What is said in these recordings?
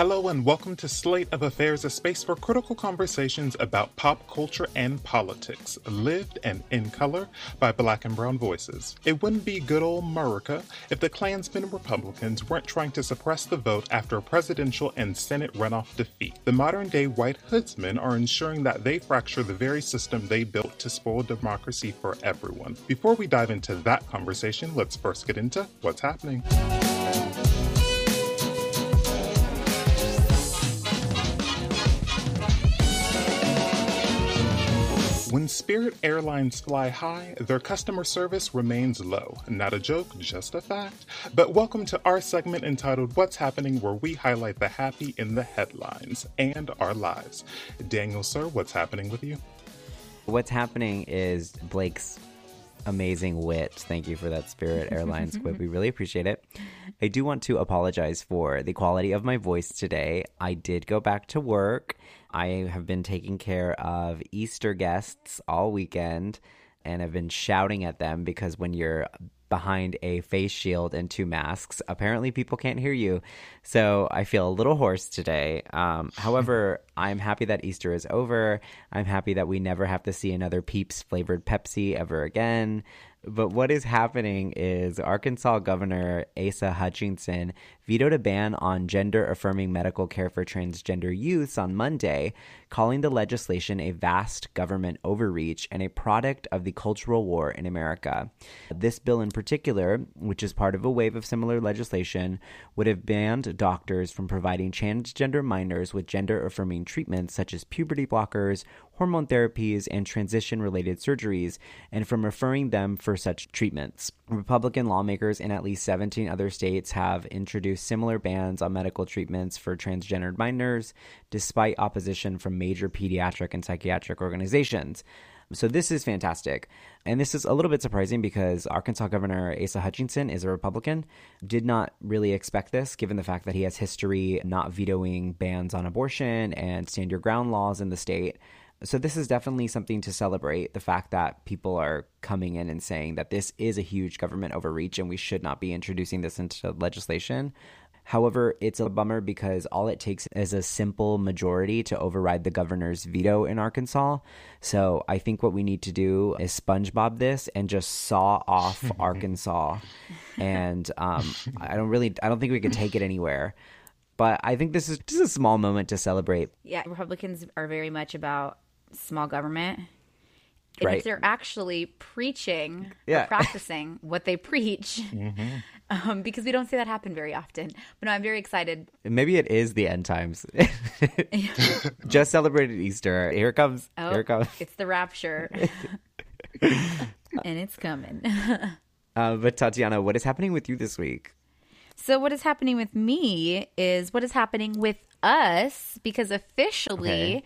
Hello and welcome to Slate of Affairs, a space for critical conversations about pop culture and politics, lived and in color by black and brown voices. It wouldn't be good old America if the Klansmen Republicans weren't trying to suppress the vote after a presidential and Senate runoff defeat. The modern day white hoodsmen are ensuring that they fracture the very system they built to spoil democracy for everyone. Before we dive into that conversation, let's first get into what's happening. When Spirit Airlines fly high, their customer service remains low. Not a joke, just a fact. But welcome to our segment entitled What's Happening, where we highlight the happy in the headlines and our lives. Daniel, sir, what's happening with you? What's happening is Blake's amazing wit. Thank you for that Spirit Airlines quip. We really appreciate it. I do want to apologize for the quality of my voice today. I did go back to work I have been taking care of Easter guests all weekend and I've been shouting at them because when you're behind a face shield and two masks, apparently people can't hear you. So I feel a little hoarse today. Um, however, I'm happy that Easter is over. I'm happy that we never have to see another Peeps flavored Pepsi ever again. But what is happening is Arkansas Governor Asa Hutchinson vetoed a ban on gender affirming medical care for transgender youths on Monday, calling the legislation a vast government overreach and a product of the cultural war in America. This bill in particular, which is part of a wave of similar legislation, would have banned doctors from providing transgender minors with gender affirming treatments such as puberty blockers, hormone therapies, and transition related surgeries, and from referring them for such treatments. Republican lawmakers in at least 17 other states have introduced similar bans on medical treatments for transgendered minors, despite opposition from major pediatric and psychiatric organizations. So this is fantastic. And this is a little bit surprising because Arkansas Governor Asa Hutchinson is a Republican. Did not really expect this given the fact that he has history not vetoing bans on abortion and stand your ground laws in the state. So this is definitely something to celebrate the fact that people are coming in and saying that this is a huge government overreach and we should not be introducing this into legislation. However, it's a bummer because all it takes is a simple majority to override the governor's veto in Arkansas. So I think what we need to do is SpongeBob this and just saw off Arkansas. And um, I don't really, I don't think we could take it anywhere. But I think this is just a small moment to celebrate. Yeah, Republicans are very much about small government. And Right. if they're actually preaching Yeah. or practicing what they preach, Mm-hmm. um, because we don't see that happen very often. But no, I'm very excited. Maybe it is the end times. just celebrated Easter. Here it comes. Oh, Here it comes. it's the rapture, and it's coming. Uh, but Tatiana, what is happening with you this week? So, what is happening with me is what is happening with us because officially Okay.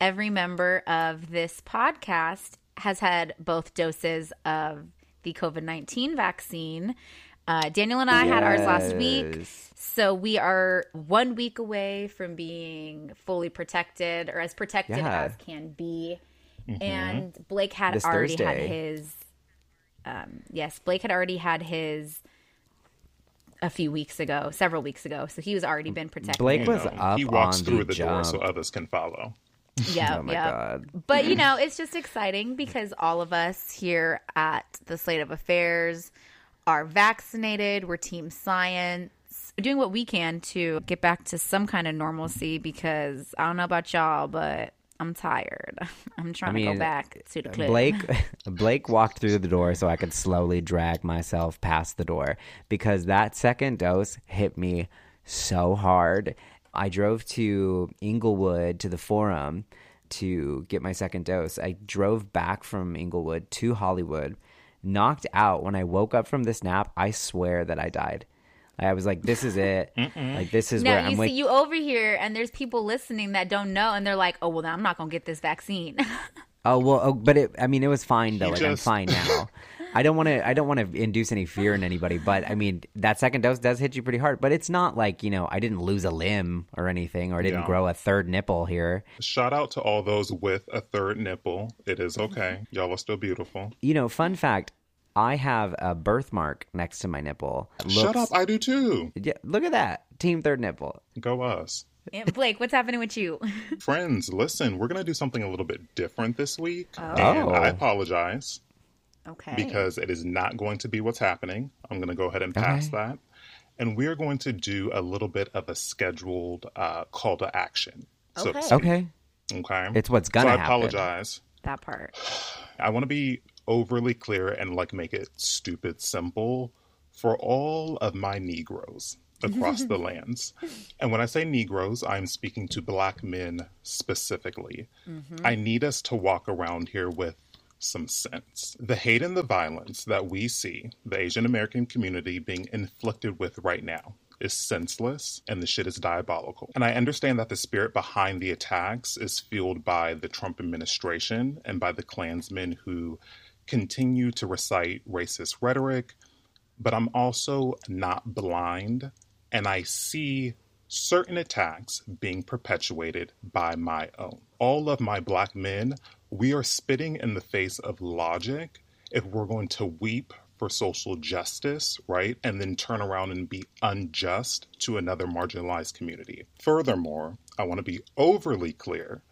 Every member of this podcast has had both doses of the COVID 19 vaccine. Uh, Daniel and I had ours last week. So, we are one week away from being fully protected or as protected Yeah. as can be. And Blake had This already had his. Um, yes, Blake had already had his a few weeks ago, several weeks ago. So he was already been protected. Blake You was know, up he walks on through the the, door jump. so others can follow. Yeah, Oh my yeah. god. But you know, it's just exciting because all of us here at the Slate of Affairs are vaccinated. We're team science. We're doing what we can to get back to some kind of normalcy because I don't know about y'all, but I'm tired. I'm trying to mean, go back to the clip. Blake Blake walked through the door so I could slowly drag myself past the door because that second dose hit me so hard. I drove to Inglewood to the forum to get my second dose. I drove back from Inglewood to Hollywood, knocked out. When I woke up from this nap, I swear that I died. I was like, "This is it. Like this is Now where I'm You see like." you over here, and there's people listening that don't know, and they're like, "Oh well, then I'm not gonna get this vaccine." Oh well, oh, but it. I mean, it was fine though. He Like I'm fine now. I don't want to. I don't want to induce any fear in anybody. But I mean, that second dose does hit you pretty hard. But it's not like you know, I didn't lose a limb or anything, or I didn't Yeah. grow a third nipple here. Shout out to all those with a third nipple. It is mm-hmm. okay. Y'all are still beautiful. You know, fun fact: I have a birthmark next to my nipple. Shut up, I do too. Yeah, look at that. Team third nipple. Go us. And Blake, what's happening with you? Friends, listen, we're going to do something a little bit different this week. Oh. And I Oh. apologize Okay. because it is not going to be what's happening. I'm going to go ahead and pass Okay. that. And we're going to do a little bit of a scheduled uh, call to action. So Okay. speak. Okay. Okay. It's what's so gonna I happen. apologize. that part. I want to be overly clear and like make it stupid simple for all of my Negroes across the lands. And when I say Negroes, I'm speaking to black men specifically. I need us to walk around here with some sense. The hate and the violence that we see the Asian American community being inflicted with right now is senseless and the shit is diabolical. And I understand that the spirit behind the attacks is fueled by the Trump administration and by the Klansmen who continue to recite racist rhetoric, but I'm also not blind and I see certain attacks being perpetuated by my own. All of my black men, we are spitting in the face of logic if we're going to weep for social justice, right? And then turn around and be unjust to another marginalized community. Furthermore, I want to be overly clear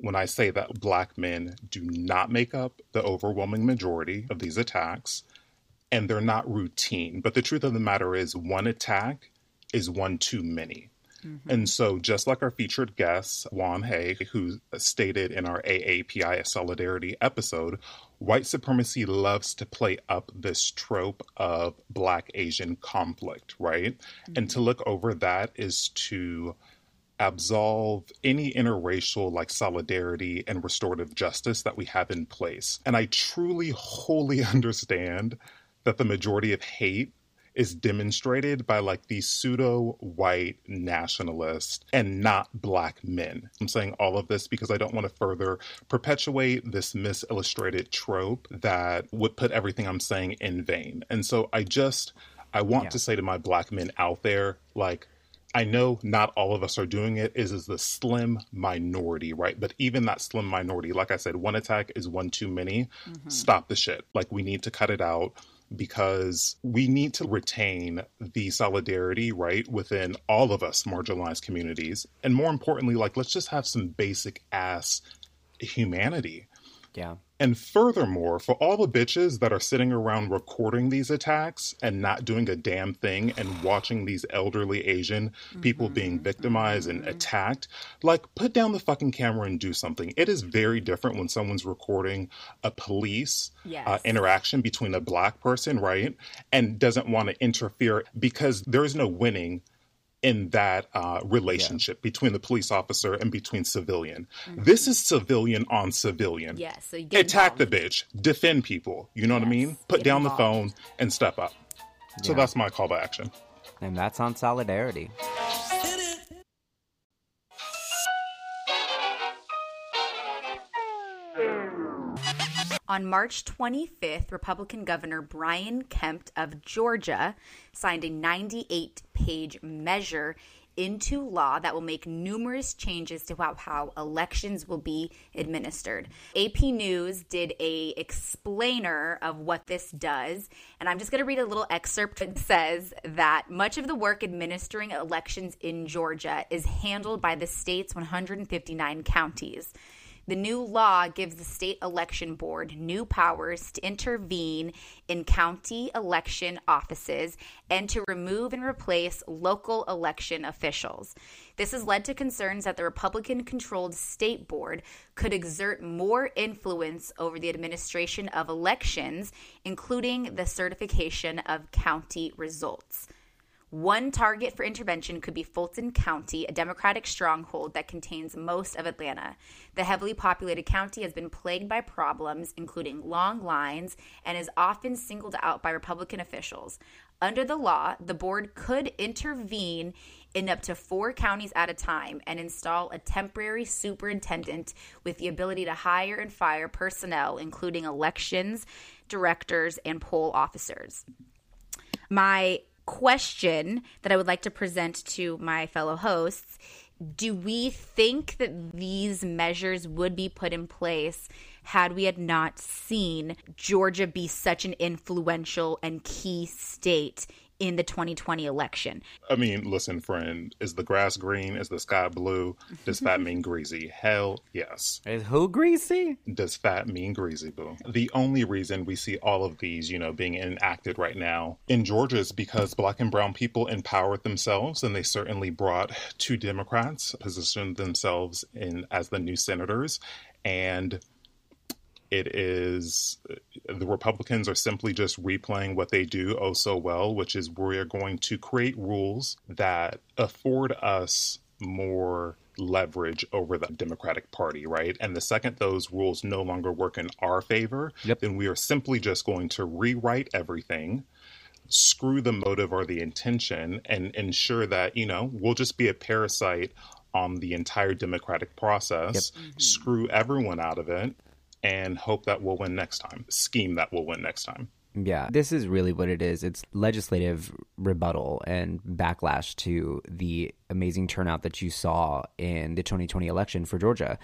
when I say that black men do not make up the overwhelming majority of these attacks and they're not routine. But the truth of the matter is, one attack is one too many. Mm-hmm. And so, just like our featured guest, Juan Hay, who stated in our AAPI Solidarity episode, white supremacy loves to play up this trope of Black Asian conflict, right? And to mm-hmm. look over that is to absolve any interracial like solidarity and restorative justice that we have in place. And I truly, wholly understand that the majority of hate is demonstrated by like these pseudo white nationalists and not black men. I'm saying all of this because I don't want to further perpetuate this misillustrated trope that would put everything I'm saying in vain. And so I just I want Yeah. to say to my black men out there like I know not all of us are doing it. Is is the slim minority, right? But even that slim minority, like I said, one attack is one too many. Mm-hmm. Stop the shit. Like we need to cut it out because we need to retain the solidarity, right, within all of us marginalized communities. And more importantly, like let's just have some basic ass humanity. Yeah. And furthermore, for all the bitches that are sitting around recording these attacks and not doing a damn thing and watching these elderly Asian people being victimized and attacked, like put down the fucking camera and do something. It is very different when someone's recording a police uh, interaction between a black person, right? And doesn't want to interfere because there is no winning in that uh, relationship between the police officer and between civilian. This is civilian on civilian. Yes. So you get Attack the bitch. Defend people. You know what I mean? Put down the phone and step up. So that's my call to action. And that's on solidarity. On March 25th, Republican Governor Brian Kemp of Georgia signed a 98 page measure into law that will make numerous changes to how, how elections will be administered. AP News did a explainer of what this does, and I'm just going to read a little excerpt that says that much of the work administering elections in Georgia is handled by the state's 159 counties. The new law gives the state election board new powers to intervene in county election offices and to remove and replace local election officials. This has led to concerns that the Republican controlled state board could exert more influence over the administration of elections, including the certification of county results. One target for intervention could be Fulton County, a Democratic stronghold that contains most of Atlanta. The heavily populated county has been plagued by problems, including long lines, and is often singled out by Republican officials. Under the law, the board could intervene in up to four counties at a time and install a temporary superintendent with the ability to hire and fire personnel, including elections, directors, and poll officers my question that I would like to present to my fellow hosts. Do we think that these measures would be put in place had we had not seen Georgia be such an influential and key state in the 2020 election. I mean, listen, friend, is the grass green? Is the sky blue? Does fat mean greasy? Hell yes. Is who greasy? Does fat mean greasy, boo? The only reason we see all of these, you know, being enacted right now in Georgia is because black and brown people empowered themselves and they certainly brought two Democrats, positioned themselves in as the new senators. And it is the Republicans are simply just replaying what they do oh so well, which is we're going to create rules that afford us more leverage over the Democratic Party, right? And the second those rules no longer work in our favor, Yep. then we are simply just going to rewrite everything, screw the motive or the intention, and ensure that, you know, we'll just be a parasite on the entire democratic process, screw everyone out of it, and hope that we'll win next time. Scheme that we'll win next time. Yeah, this is really what it is. It's legislative rebuttal and backlash to the amazing turnout that you saw in the 2020 election for Georgia.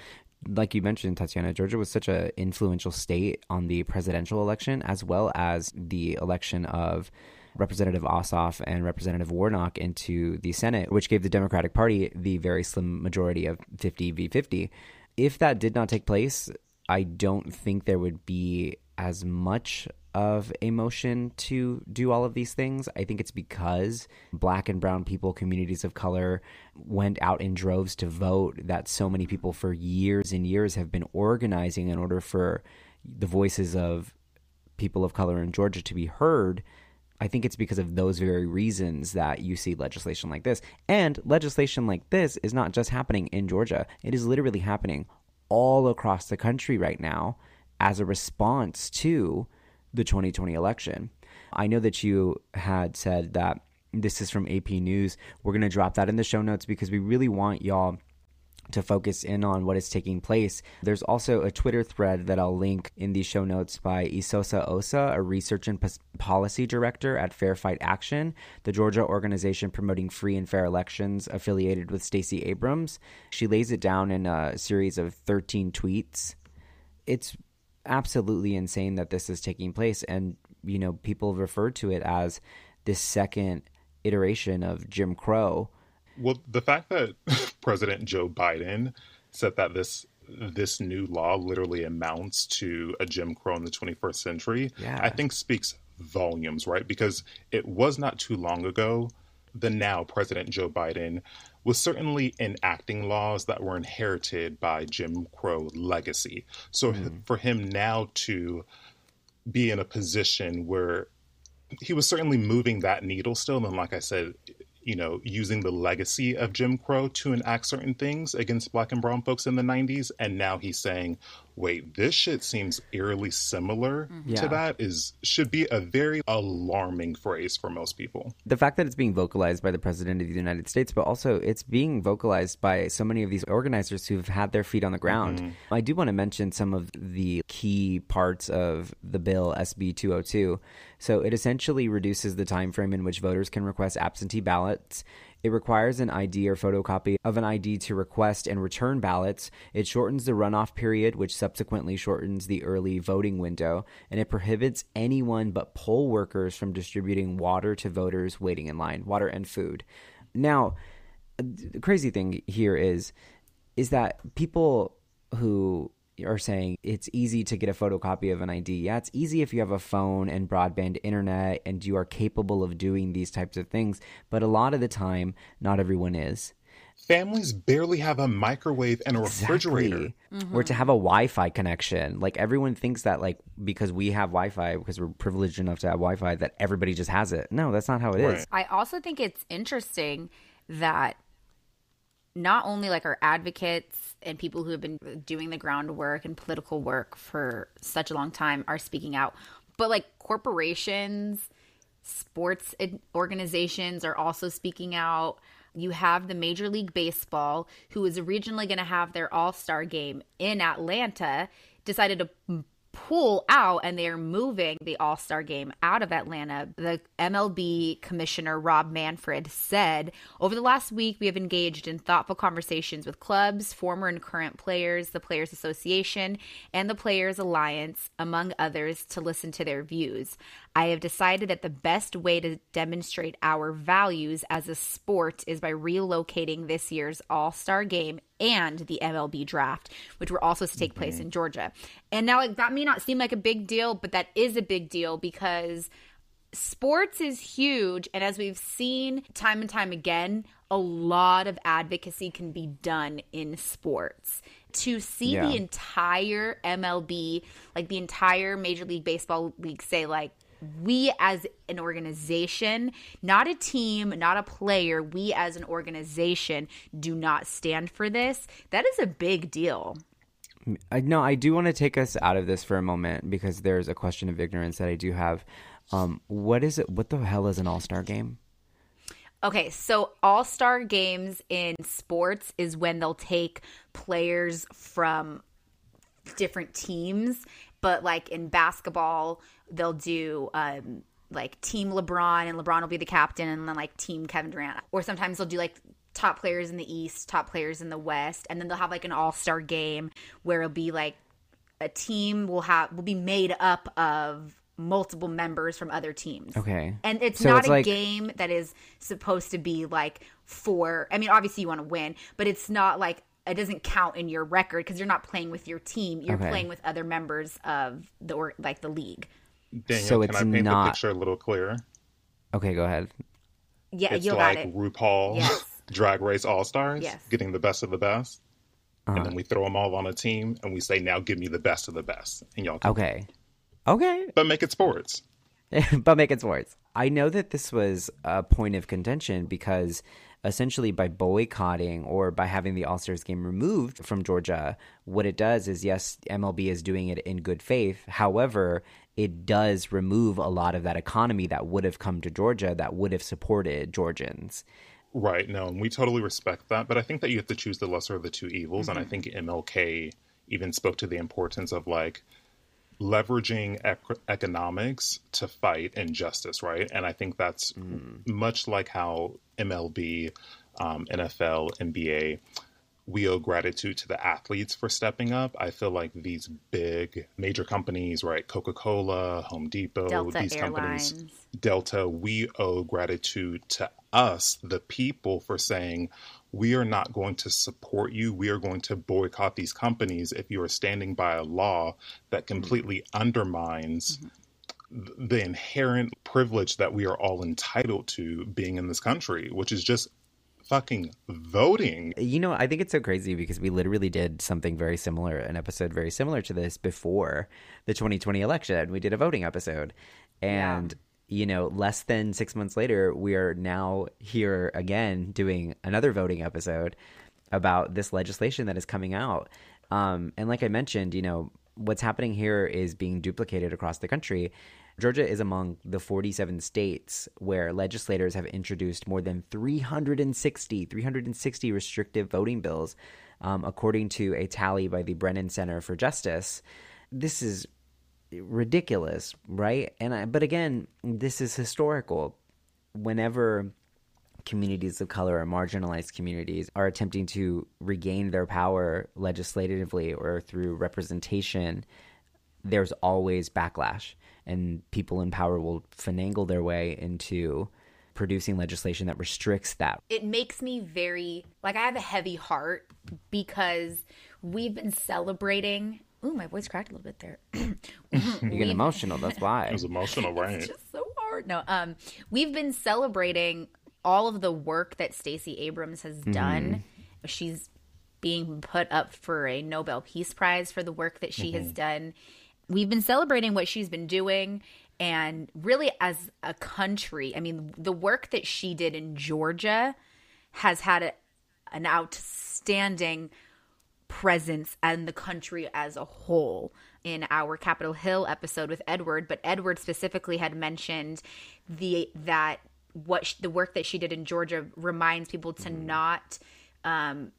Like you mentioned, Tatiana, Georgia was such an influential state on the presidential election as well as the election of Representative Ossoff and Representative Warnock into the Senate, which gave the Democratic Party the very slim majority of 50 v 50. If that did not take place, I don't think there would be as much of a motion to do all of these things. I think it's because black and brown people, communities of color, went out in droves to vote that so many people for years and years have been organizing in order for the voices of people of color in Georgia to be heard. I think it's because of those very reasons that you see legislation like this. And legislation like this is not just happening in Georgia, it is literally happening all across the country right now as a response to the 2020 election. I know that you had said that this is from AP News. We're going to drop that in the show notes because we really want y'all to focus in on what is taking place. There's also a Twitter thread that I'll link in the show notes by Isosa Osa, a research and policy director at Fair Fight Action, the Georgia organization promoting free and fair elections affiliated with Stacey Abrams. She lays it down in a series of 13 tweets. It's absolutely insane that this is taking place and you know people refer to it as this second iteration of Jim Crow. Well, the fact that President Joe Biden said that this this new law literally amounts to a Jim Crow in the 21st century, Yeah. I think speaks volumes, right? Because it was not too long ago the now President Joe Biden was certainly enacting laws that were inherited by Jim Crow legacy. So mm-hmm. for him now to be in a position where he was certainly moving that needle still. And like I said, you know, using the legacy of Jim Crow to enact certain things against black and brown folks in the 90s. And now he's saying, wait, this shit seems eerily similar mm-hmm. Yeah. to that is should be a very alarming phrase for most people. the fact that it's being vocalized by the president of the United States, but also it's being vocalized by so many of these organizers who've had their feet on the ground. Mm-hmm. I do want to mention some of the key parts of the bill SB 202. So it essentially reduces the time frame in which voters can request absentee ballots. It requires an ID or photocopy of an ID to request and return ballots. It shortens the runoff period, which subsequently shortens the early voting window. And it prohibits anyone but poll workers from distributing water to voters waiting in line, water and food. Now, the crazy thing here is is that people who are saying it's easy to get a photocopy of an ID. Yeah, it's easy if you have a phone and broadband internet and you are capable of doing these types of things, but a lot of the time not everyone is. Families barely have a microwave and a refrigerator. Exactly. Or to have a Wi-Fi connection. Like everyone thinks that like because we have Wi-Fi because we're privileged enough to have Wi-Fi that everybody just has it. No, that's not how it is. Right. I also think it's interesting that not only like our advocates and people who have been doing the groundwork and political work for such a long time are speaking out, but like corporations, sports organizations are also speaking out. You have the Major League Baseball, who was originally going to have their All Star game in Atlanta, decided to pull out and they are moving the All Star game out of Atlanta. The MLB commissioner, Rob Manfred, said Over the last week, we have engaged in thoughtful conversations with clubs, former and current players, the Players Association, and the Players Alliance, among others, to listen to their views. I have decided that the best way to demonstrate our values as a sport is by relocating this year's All Star game and the MLB draft, which were also to take mm-hmm. place in Georgia. And now, like, that may not seem like a big deal, but that is a big deal because sports is huge. And as we've seen time and time again, a lot of advocacy can be done in sports. To see Yeah. the entire MLB, like the entire Major League Baseball league, say, like, we as an organization, not a team, not a player, we as an organization do not stand for this. That is a big deal. I no, I do want to take us out of this for a moment because there's a question of ignorance that I do have. Um, what is it? What the hell is an all star game? Okay, so all star games in sports is when they'll take players from different teams, but like in basketball, they'll do um, like team LeBron and LeBron will be the captain, and then like team Kevin Durant. Or sometimes they'll do like top players in the East, top players in the West, and then they'll have like an all star game where it'll be like a team will have will be made up of multiple members from other teams. Okay. And it's So not it's a like- game that is supposed to be like for I mean obviously you want to win, but it's not like it doesn't count in your record because you're not playing with your team. You're Okay. playing with other members of the or like the league. Daniel, So can it's I paint not- the picture a little clearer? Okay, go ahead. Yeah, It's you like got it. RuPaul Yes. Drag Race All Stars, Yes. getting the best of the best. Uh-huh. And then we throw them all on a team and we say, now give me the best of the best. And y'all can, Okay. Okay. but make it sports. but make it sports. I know that this was a point of contention because essentially by boycotting or by having the All Stars game removed from Georgia, what it does is yes, MLB is doing it in good faith. However, it does remove a lot of that economy that would have come to Georgia that would have supported Georgians. Right. No, and we totally respect that. But I think that you have to choose the lesser of the two evils. Mm-hmm. And I think MLK even spoke to the importance of like leveraging ec- economics to fight injustice, right? And I think that's Mm. much like how MLB, um, NFL, NBA, we owe gratitude to the athletes for stepping up. I feel like these big major companies, right? Coca Cola, Home Depot, Delta these companies, Delta, we owe gratitude to us, the people, for saying, we are not going to support you. We are going to boycott these companies if you are standing by a law that mm-hmm. completely undermines mm-hmm. th- the inherent privilege that we are all entitled to being in this country, which is just fucking voting. You know, I think it's so crazy because we literally did something very similar, an episode very similar to this before the 2020 election. We did a voting episode. And, you know, less than six months later, we are now here again doing another voting episode about this legislation that is coming out. Um, and like I mentioned, you know, what's happening here is being duplicated across the country. Georgia is among the 47 states where legislators have introduced more than 360, 360 restrictive voting bills, um, according to a tally by the Brennan Center for Justice. This is ridiculous, right? And I, but again, this is historical. Whenever communities of color or marginalized communities are attempting to regain their power legislatively or through representation, there's always backlash, and people in power will finagle their way into producing legislation that restricts that. it makes me very like I have a heavy heart because we've been celebrating. Ooh, my voice cracked a little bit there. You get emotional, that's why. It was emotional, right? It's just so hard. No, um, we've been celebrating all of the work that Stacey Abrams has done. She's being put up for a Nobel Peace Prize for the work that she has done. We've been celebrating what she's been doing. And really, as a country, I mean, the work that she did in Georgia has had a, an outstanding presence and the country as a whole. In our Capitol Hill episode with Edward, but Edward specifically had mentioned the that what sh- the work that she did in Georgia reminds people to not um,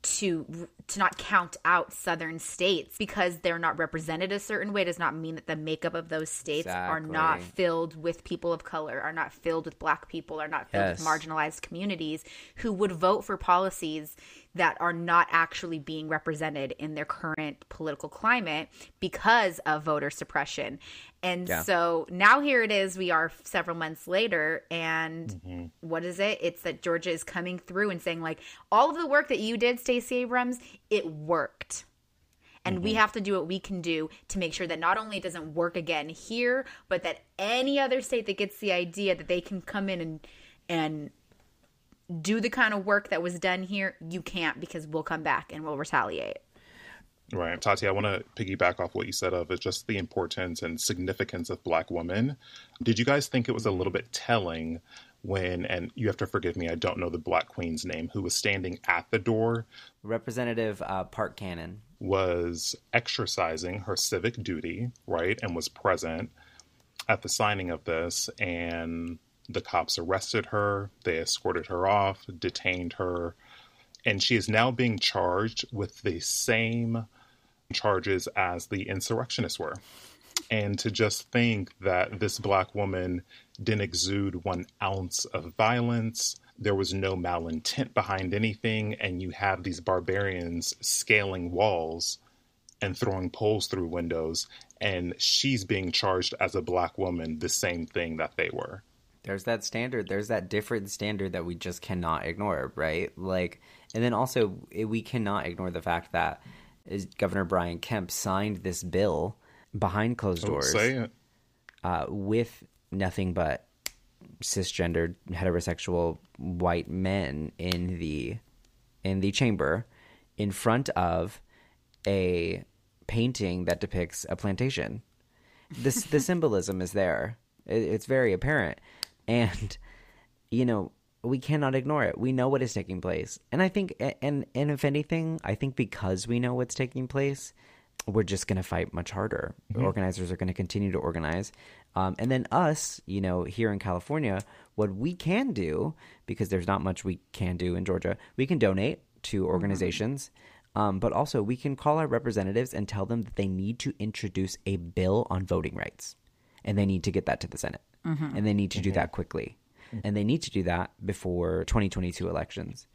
to to not count out southern states because they're not represented a certain way does not mean that the makeup of those states are not filled with people of color, are not filled with black people, are not filled with marginalized communities who would vote for policies that are not actually being represented in their current political climate because of voter suppression. And Yeah. so now here it is, we are several months later, and mm-hmm. what is it? It's that Georgia is coming through and saying, like, all of the work that you did, Stacey Abrams, it worked. And we mm-hmm. have to do what we can do to make sure that not only it doesn't work again here, but that any other state that gets the idea that they can come in and and do the kind of work that was done here, you can't because we'll come back and we'll retaliate. Right. Tati, I want to piggyback off what you said of just the importance and significance of Black women. Did you guys think it was a little bit telling when, and you have to forgive me, I don't know the Black Queen's name, who was standing at the door, Representative uh, Park Cannon. was exercising her civic duty, right, and was present at the signing of this, and the cops arrested her, they escorted her off, detained her, and she is now being charged with the same charges as the insurrectionists were. And to just think that this black woman didn't exude one ounce of violence, there was no malintent behind anything, and you have these barbarians scaling walls and throwing poles through windows, and she's being charged as a black woman the same thing that they were. There's that standard. There's that different standard that we just cannot ignore, right? Like, and then also we cannot ignore the fact that Governor Brian Kemp signed this bill behind closed doors Say it. uh, with nothing but cisgendered heterosexual white men in the in the chamber in front of a painting that depicts a plantation. This the symbolism is there. It, it's very apparent. And you know we cannot ignore it. We know what is taking place. And i think and and if anything i think because we know what's taking place we're just going to fight much harder. Mm-hmm. Organizers are going to continue to organize. Um, and then us you know here in california what we can do because there's not much we can do in georgia we can donate to mm-hmm. organizations um, but also we can call our representatives and tell them that they need to introduce a bill on voting rights and they need to get that to the senate. Mm-hmm. And they need to do that quickly. And they need to do that before 2022 elections.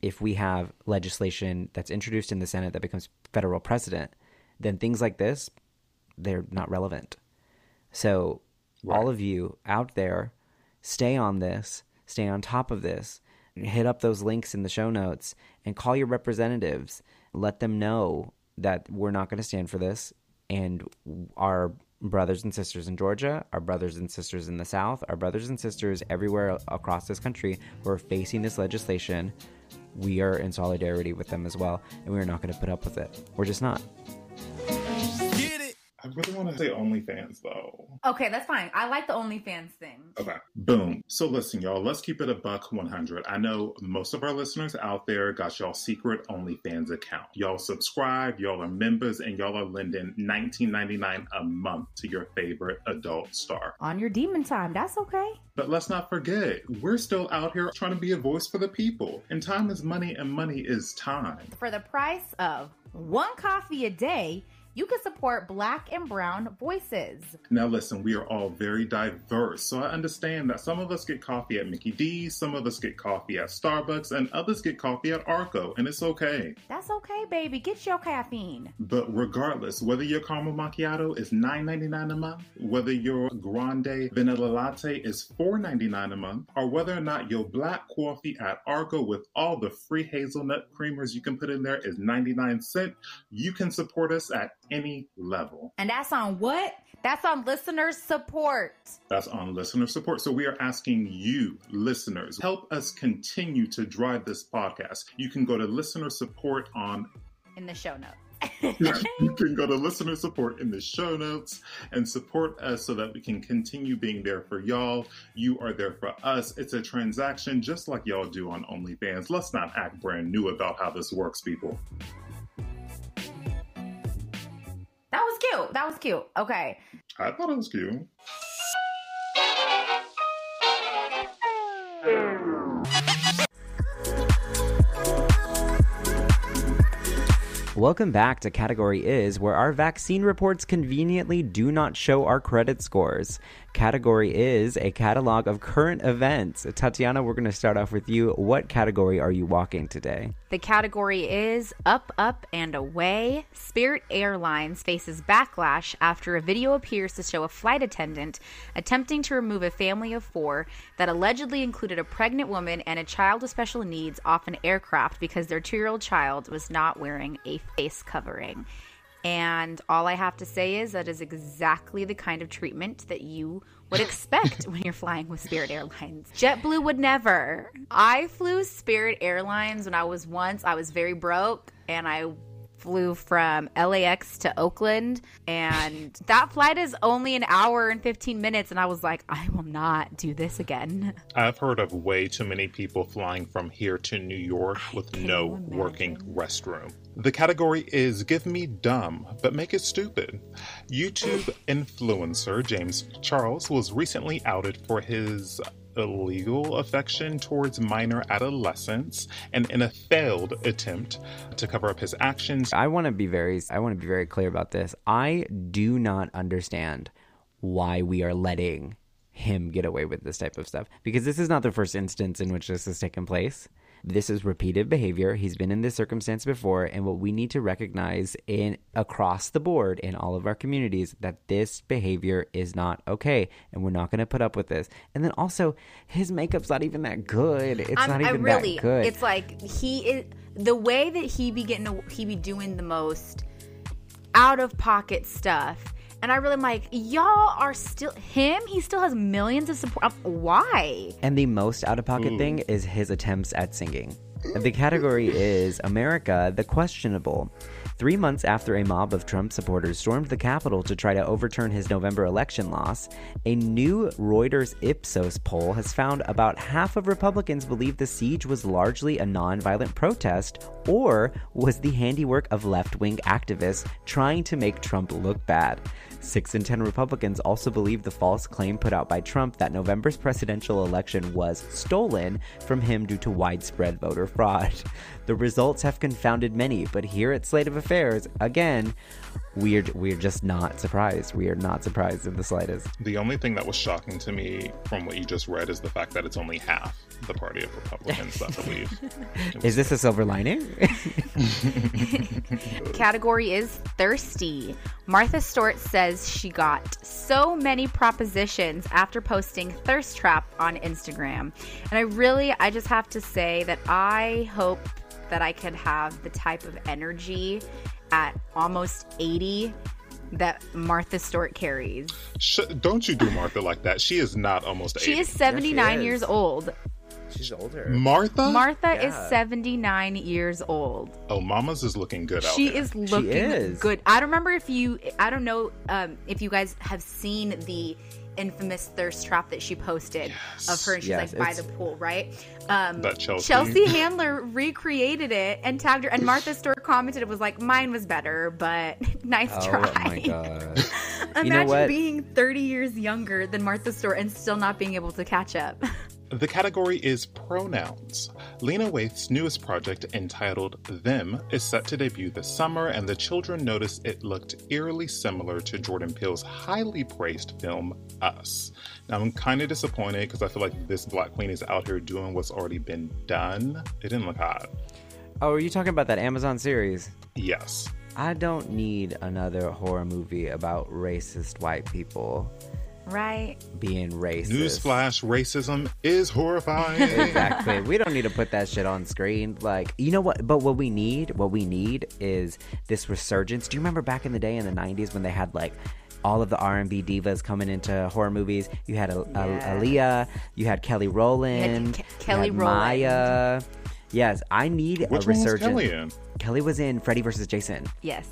If we have legislation that's introduced in the senate that becomes federal precedent then things like this they're not relevant so all of you out there stay on this stay on top of this hit up those links in the show notes and call your representatives let them know that we're not going to stand for this and our brothers and sisters in Georgia, our brothers and sisters in the South, our brothers and sisters everywhere across this country who are facing this legislation, we are in solidarity with them as well, and we are not going to put up with it. We're just not. Thank you. I really want to say OnlyFans though. Okay, that's fine. I like the OnlyFans thing. Okay. Boom. So listen, y'all, let's keep it a buck 100. I know most of our listeners out there got y'all secret OnlyFans account. Y'all subscribe, y'all are members, and y'all are lending $19.99 a month to your favorite adult star. On your demon time, that's okay. But let's not forget, we're still out here trying to be a voice for the people. And time is money, and money is time. For the price of one coffee a day, you can support black and brown voices. Now, listen, we are all very diverse, so I understand that some of us get coffee at Mickey D's, some of us get coffee at Starbucks, and others get coffee at Arco, and it's okay. That's okay, baby. Get your caffeine. But regardless, whether your caramel macchiato is $9.99 a month, whether your grande vanilla latte is $4.99 a month, or whether or not your black coffee at Arco with all the free hazelnut creamers you can put in there is 99 cents, you can support us at any level. And that's on what? That's on listener support. That's on listener support. So we are asking you, listeners, help us continue to drive this podcast. You can go to listener support on In the show notes. you can go to listener support in the show notes and support us so that we can continue being there for y'all. You are there for us. It's a transaction just like y'all do on OnlyFans. Let's not act brand new about how this works, people. Cute. That was cute. Okay. I thought it was cute. Welcome back to Category Is, where our vaccine reports conveniently do not show our credit scores. Category Is a catalog of current events. Tatiana, we're going to start off with you. What category are you walking today? The category is Up, Up, and Away. Spirit Airlines faces backlash after a video appears to show a flight attendant attempting to remove a family of four that allegedly included a pregnant woman and a child with special needs off an aircraft because their two year old child was not wearing a face covering. And all I have to say is that is exactly the kind of treatment that you would expect when you're flying with Spirit Airlines. JetBlue would never. I flew Spirit Airlines when I was once, I was very broke and I flew from LAX to Oakland and that flight is only an hour and 15 minutes and I was like I will not do this again. I've heard of way too many people flying from here to New York with no imagine. working restroom. The category is Give Me Dumb, but Make It Stupid. YouTube influencer James Charles was recently outed for his illegal affection towards minor adolescents and in a failed attempt to cover up his actions I want to be very I want to be very clear about this. I do not understand why we are letting him get away with this type of stuff because this is not the first instance in which this has taken place. This is repeated behavior. He's been in this circumstance before and what we need to recognize in across the board in all of our communities that this behavior is not okay and we're not going to put up with this. And then also his makeup's not even that good. It's I'm- not I even really, that good. It's like he is the way that he be getting, he be doing the most out of pocket stuff, and I really am like, y'all are still him. He still has millions of support. Um, Why? And the most out of pocket thing is his attempts at singing. The category is America the Questionable. Three months after a mob of Trump supporters stormed the Capitol to try to overturn his November election loss, a new Reuters Ipsos poll has found about half of Republicans believe the siege was largely a nonviolent protest or was the handiwork of left wing activists trying to make Trump look bad. Six in 10 Republicans also believe the false claim put out by Trump that November's presidential election was stolen from him due to widespread voter fraud. The results have confounded many, but here at Slate of Affairs, again, we're, we're just not surprised. We are not surprised in the slightest. The only thing that was shocking to me from what you just read is the fact that it's only half the party of Republicans that believe. Is this a silver lining? Category is thirsty. Martha Stewart says she got so many propositions after posting Thirst Trap on Instagram. And I really, I just have to say that I hope that I could have the type of energy at almost 80 that Martha Stewart carries. Sh- don't you do Martha like that? She is not almost 80. She is 79 is. years old. She's older. Martha? Martha is 79 years old. oh, Mama's is looking good out She there. is looking is. good. I don't remember if you, I don't know um, if you guys have seen the infamous thirst trap that she posted of her and she's Yes, like by the pool, right? Um, That Chelsea- Handler recreated it and tagged her, and Martha Stewart commented it was like, mine was better, but nice Oh try. my god. Imagine You know being 30 years younger than Martha Stewart and still not being able to catch up. The category is pronouns. Lena Waithe's newest project, entitled Them, is set to debut this summer, and the children noticed it looked eerily similar to Jordan Peele's highly praised film Us. Now, I'm kind of disappointed because I feel like this Black Queen is out here doing what's already been done. It didn't look hot. Oh, are you talking about that Amazon series? Yes. I don't need another horror movie about racist white people right? being racist. Newsflash racism is horrifying. exactly. We don't need to put that shit on screen. Like, you know what? But what we need, what we need is this resurgence. Do you remember back in the day in the '90s when they had like all of the R&B divas coming into horror movies? You had a, a, Aaliyah, you had Kelly Rowland, Ke- Kelly Rowland. Maya. Yes, I need Which a one was resurgence. Kelly in? Kelly was in Freddy versus Jason. Yes.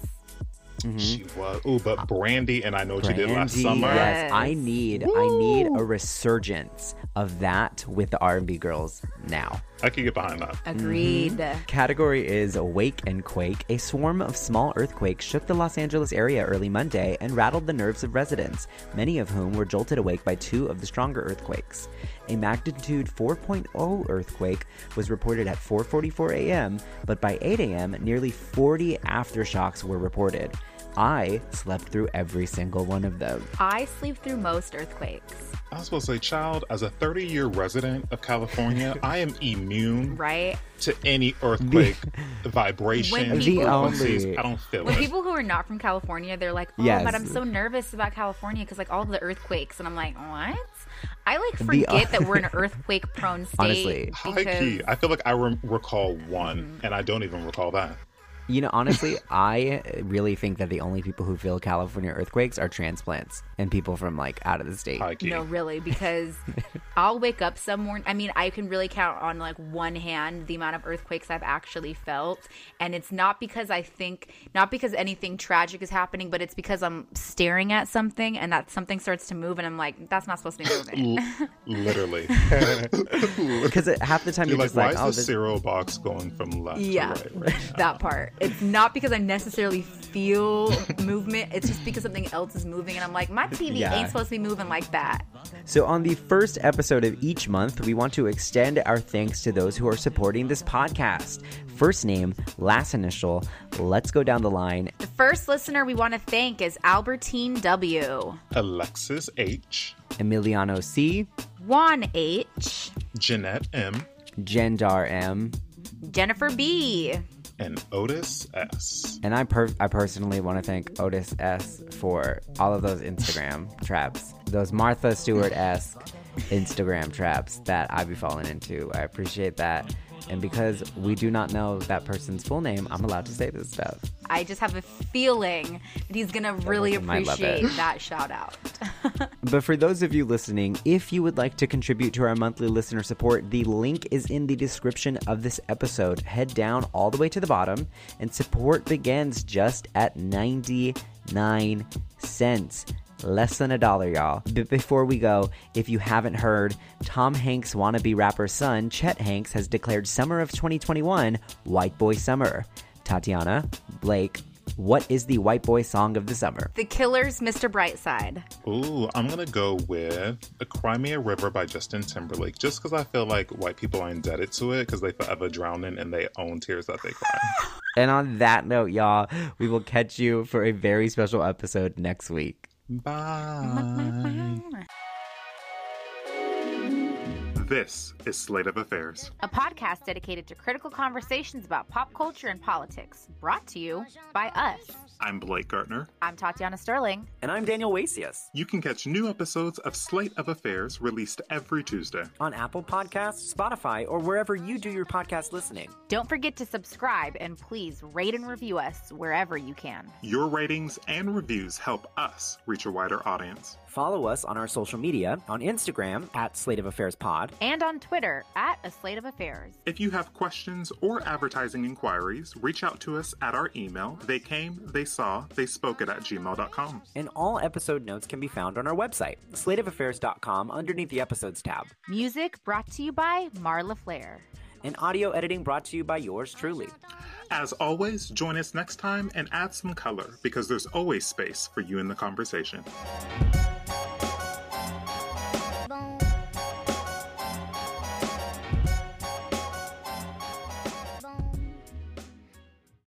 Mm-hmm. She was. Oh, but Brandy and I know what you did last summer. Yes, I Yes. need I need a resurgence of that with the R&B girls now. I could get behind that. Agreed. Mm-hmm. Category is Wake and Quake. A swarm of small earthquakes shook the Los Angeles area early Monday and rattled the nerves of residents, many of whom were jolted awake by two of the stronger earthquakes. A magnitude 4.0 earthquake was reported at 4:44 a.m., but by 8 a.m., nearly 40 aftershocks were reported. I slept through every single one of them. I sleep through most earthquakes. I was supposed to say, child, as a 30 year resident of California, I am immune Right? to any earthquake vibration When people- The only- I don't feel When it. people who are not from California, they're like, "Oh, Yes. but I'm so nervous about California because like all the earthquakes," and I'm like, "What?" I like The- forget that we're an earthquake-prone state Honestly. High because key. I feel like I rem- recall one, mm-hmm. and I don't even recall that. You know, honestly, I uh, really think that the only people who feel California earthquakes are transplants and people from like out of the state. High key. no, really, because I'll wake up some morning. I mean, I can really count on like one hand the amount of earthquakes I've actually felt, and it's not because I think, not because anything tragic is happening, but it's because I'm staring at something and that something starts to move, and I'm like, that's not supposed to be moving. L- literally. Because uh, half the time You're you're, like, just why like, is oh, the this, cereal box going from left Yeah, to right? right that part. It's not because I necessarily feel movement. It's just because something else is moving, and I'm like, my TV Yeah. ain't supposed to be moving like that. So, on the first episode of each month, we want to extend our thanks to those who are supporting this podcast. First name, last initial. Let's go down the line. The first listener we want to thank is Albertine W, Alexis H, Emiliano C, Juan H, Jeanette M, Jendar M, Jennifer B, and Otis S. and I per- I personally want to thank Otis S for all of those Instagram traps, those Martha Stewart esque Instagram traps that I be falling into. I appreciate that. And because we do not know that person's full name, I'm allowed to say this stuff. I just have a feeling that he's really might love it. appreciate that shout out. But for those of you listening, if you would like to contribute to our monthly listener support, the link is in the description of this episode. Head down all the way to the bottom, and support begins just at 99 cents. Less than a dollar, y'all. But before we go, if you haven't heard, Tom Hanks' wannabe rapper son, Chet Hanks, has declared summer of 2021 White Boy Summer. Tatiana, Blake, what is the white boy song of the summer? the Killers, Mr. Brightside. Ooh, I'm gonna go with "A Cry Me a River" by Justin Timberlake, just because I feel like white people are indebted to it because they forever drowning in their own tears that they cry. And on that note, y'all, we will catch you for a very special episode next week. Bye. This is Slate of Affairs. A podcast dedicated to critical conversations about pop culture and politics, brought to you by us. I'm Blake Gartner. I'm Tatiana Sterling. And I'm Daniel Wasius You can catch new episodes of Slate of Affairs released every Tuesday. on Apple Podcasts, Spotify, or wherever you do your podcast listening. Don't forget to subscribe and please rate and review us wherever you can. Your ratings and reviews help us reach a wider audience. Follow us on our social media on Instagram at Slate of Affairs Pod. And on Twitter at A Slate of Affairs. If you have questions or advertising inquiries, reach out to us at our email, they came, they saw, they spoke it at gmail.com. And all episode notes can be found on our website, slateofaffairs.com, underneath the episodes tab. Music brought to you by Marla Flair. And audio editing brought to you by yours truly. As always, join us next time and add some color because there's always space for you in the conversation.